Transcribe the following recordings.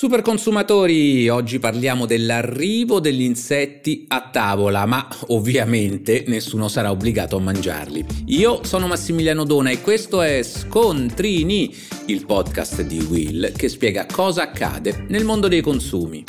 Super consumatori, oggi parliamo dell'arrivo degli insetti a tavola, ma ovviamente nessuno sarà obbligato a mangiarli. Io sono Massimiliano Dona e questo è Scontrini, il podcast di Will che spiega cosa accade nel mondo dei consumi.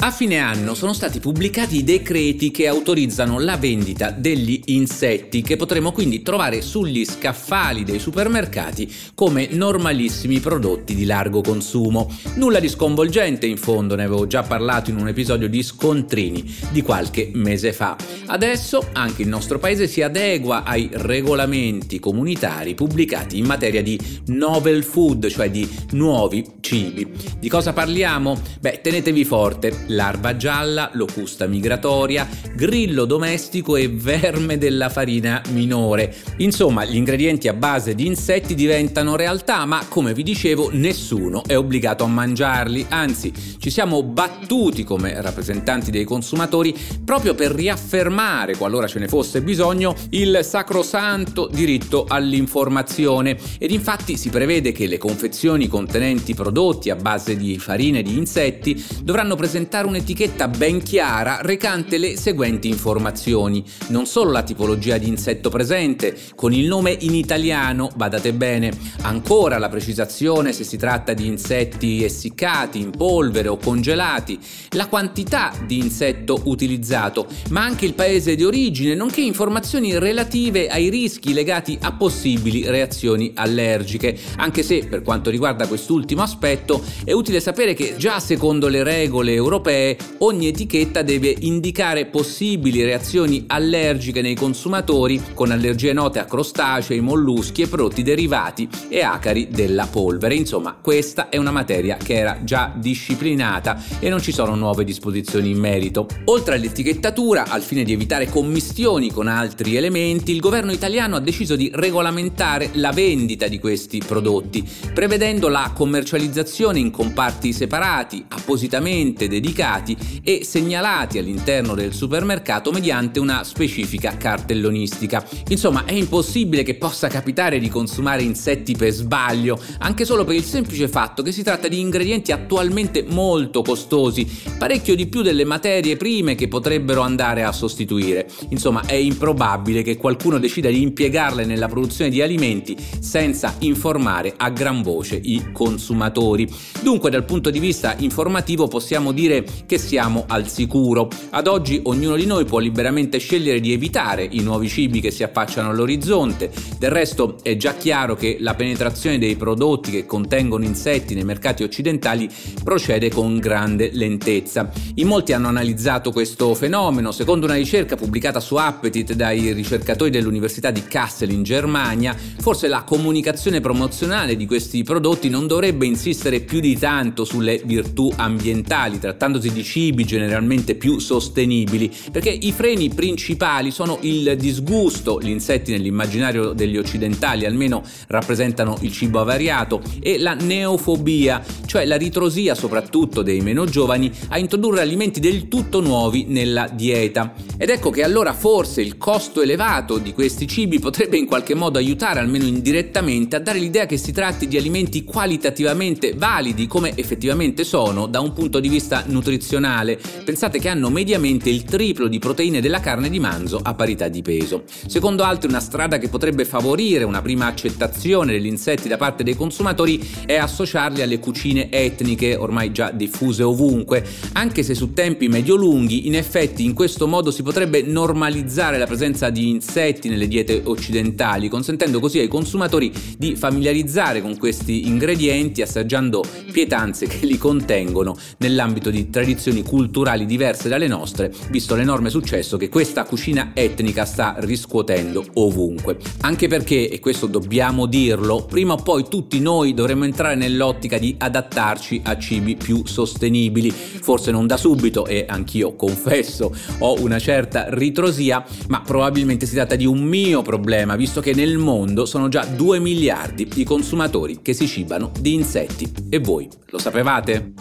A fine anno sono stati pubblicati i decreti che autorizzano la vendita degli insetti che potremo quindi trovare sugli scaffali dei supermercati come normalissimi prodotti di largo consumo. Nulla di sconvolgente in fondo, ne avevo già parlato in un episodio di Scontrini di qualche mese fa. Adesso anche il nostro paese si adegua ai regolamenti comunitari pubblicati in materia di novel food, cioè di nuovi cibi. Di cosa parliamo? Beh, tenetevi forte larva gialla, locusta migratoria, grillo domestico e verme della farina minore. Insomma, gli ingredienti a base di insetti diventano realtà, ma come vi dicevo, nessuno è obbligato a mangiarli, anzi, ci siamo battuti come rappresentanti dei consumatori proprio per riaffermare, qualora ce ne fosse bisogno, il sacrosanto diritto all'informazione ed infatti si prevede che le confezioni contenenti prodotti a base di farine di insetti dovranno presentare presentare un'etichetta ben chiara recante le seguenti informazioni. Non solo la tipologia di insetto presente, con il nome in italiano, badate bene, ancora la precisazione se si tratta di insetti essiccati, in polvere o congelati, la quantità di insetto utilizzato, ma anche il paese di origine, nonché informazioni relative ai rischi legati a possibili reazioni allergiche, anche se per quanto riguarda quest'ultimo aspetto è utile sapere che già secondo le regole europee europee ogni etichetta deve indicare possibili reazioni allergiche nei consumatori con allergie note a crostacei, molluschi e prodotti derivati e acari della polvere. Insomma, questa è una materia che era già disciplinata e non ci sono nuove disposizioni in merito. Oltre all'etichettatura, al fine di evitare commistioni con altri elementi, il governo italiano ha deciso di regolamentare la vendita di questi prodotti, prevedendo la commercializzazione in comparti separati, appositamente dedicati indicati e segnalati all'interno del supermercato mediante una specifica cartellonistica. Insomma, è impossibile che possa capitare di consumare insetti per sbaglio, anche solo per il semplice fatto che si tratta di ingredienti attualmente molto costosi, parecchio di più delle materie prime che potrebbero andare a sostituire. Insomma, è improbabile che qualcuno decida di impiegarle nella produzione di alimenti senza informare a gran voce i consumatori. Dunque, dal punto di vista informativo possiamo dire che siamo al sicuro. Ad oggi ognuno di noi può liberamente scegliere di evitare i nuovi cibi che si affacciano all'orizzonte. Del resto è già chiaro che la penetrazione dei prodotti che contengono insetti nei mercati occidentali procede con grande lentezza. In molti hanno analizzato questo fenomeno. Secondo una ricerca pubblicata su Appetit dai ricercatori dell'Università di Kassel in Germania, forse la comunicazione promozionale di questi prodotti non dovrebbe insistere più di tanto sulle virtù ambientali, trattando trattandosi di cibi generalmente più sostenibili, perché i freni principali sono il disgusto, gli insetti nell'immaginario degli occidentali almeno rappresentano il cibo avariato, e la neofobia, cioè la ritrosia soprattutto dei meno giovani a introdurre alimenti del tutto nuovi nella dieta. Ed ecco che allora forse il costo elevato di questi cibi potrebbe in qualche modo aiutare, almeno indirettamente, a dare l'idea che si tratti di alimenti qualitativamente validi come effettivamente sono da un punto di vista nutrizionale, pensate che hanno mediamente il triplo di proteine della carne di manzo a parità di peso. Secondo altri una strada che potrebbe favorire una prima accettazione degli insetti da parte dei consumatori è associarli alle cucine etniche ormai già diffuse ovunque, anche se su tempi medio-lunghi in effetti in questo modo si potrebbe normalizzare la presenza di insetti nelle diete occidentali, consentendo così ai consumatori di familiarizzare con questi ingredienti assaggiando pietanze che li contengono nell'ambito di tradizioni culturali diverse dalle nostre, visto l'enorme successo che questa cucina etnica sta riscuotendo ovunque. Anche perché, e questo dobbiamo dirlo, prima o poi tutti noi dovremmo entrare nell'ottica di adattarci a cibi più sostenibili, forse non da subito e anch'io confesso ho una certa ritrosia, ma probabilmente si tratta di un mio problema, visto che nel mondo sono già 2 miliardi i consumatori che si cibano di insetti. E voi lo sapevate?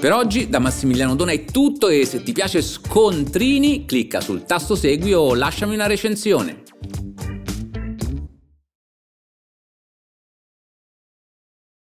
Per oggi da Massimiliano Dona è tutto e se ti piace Scontrini clicca sul tasto segui o lasciami una recensione.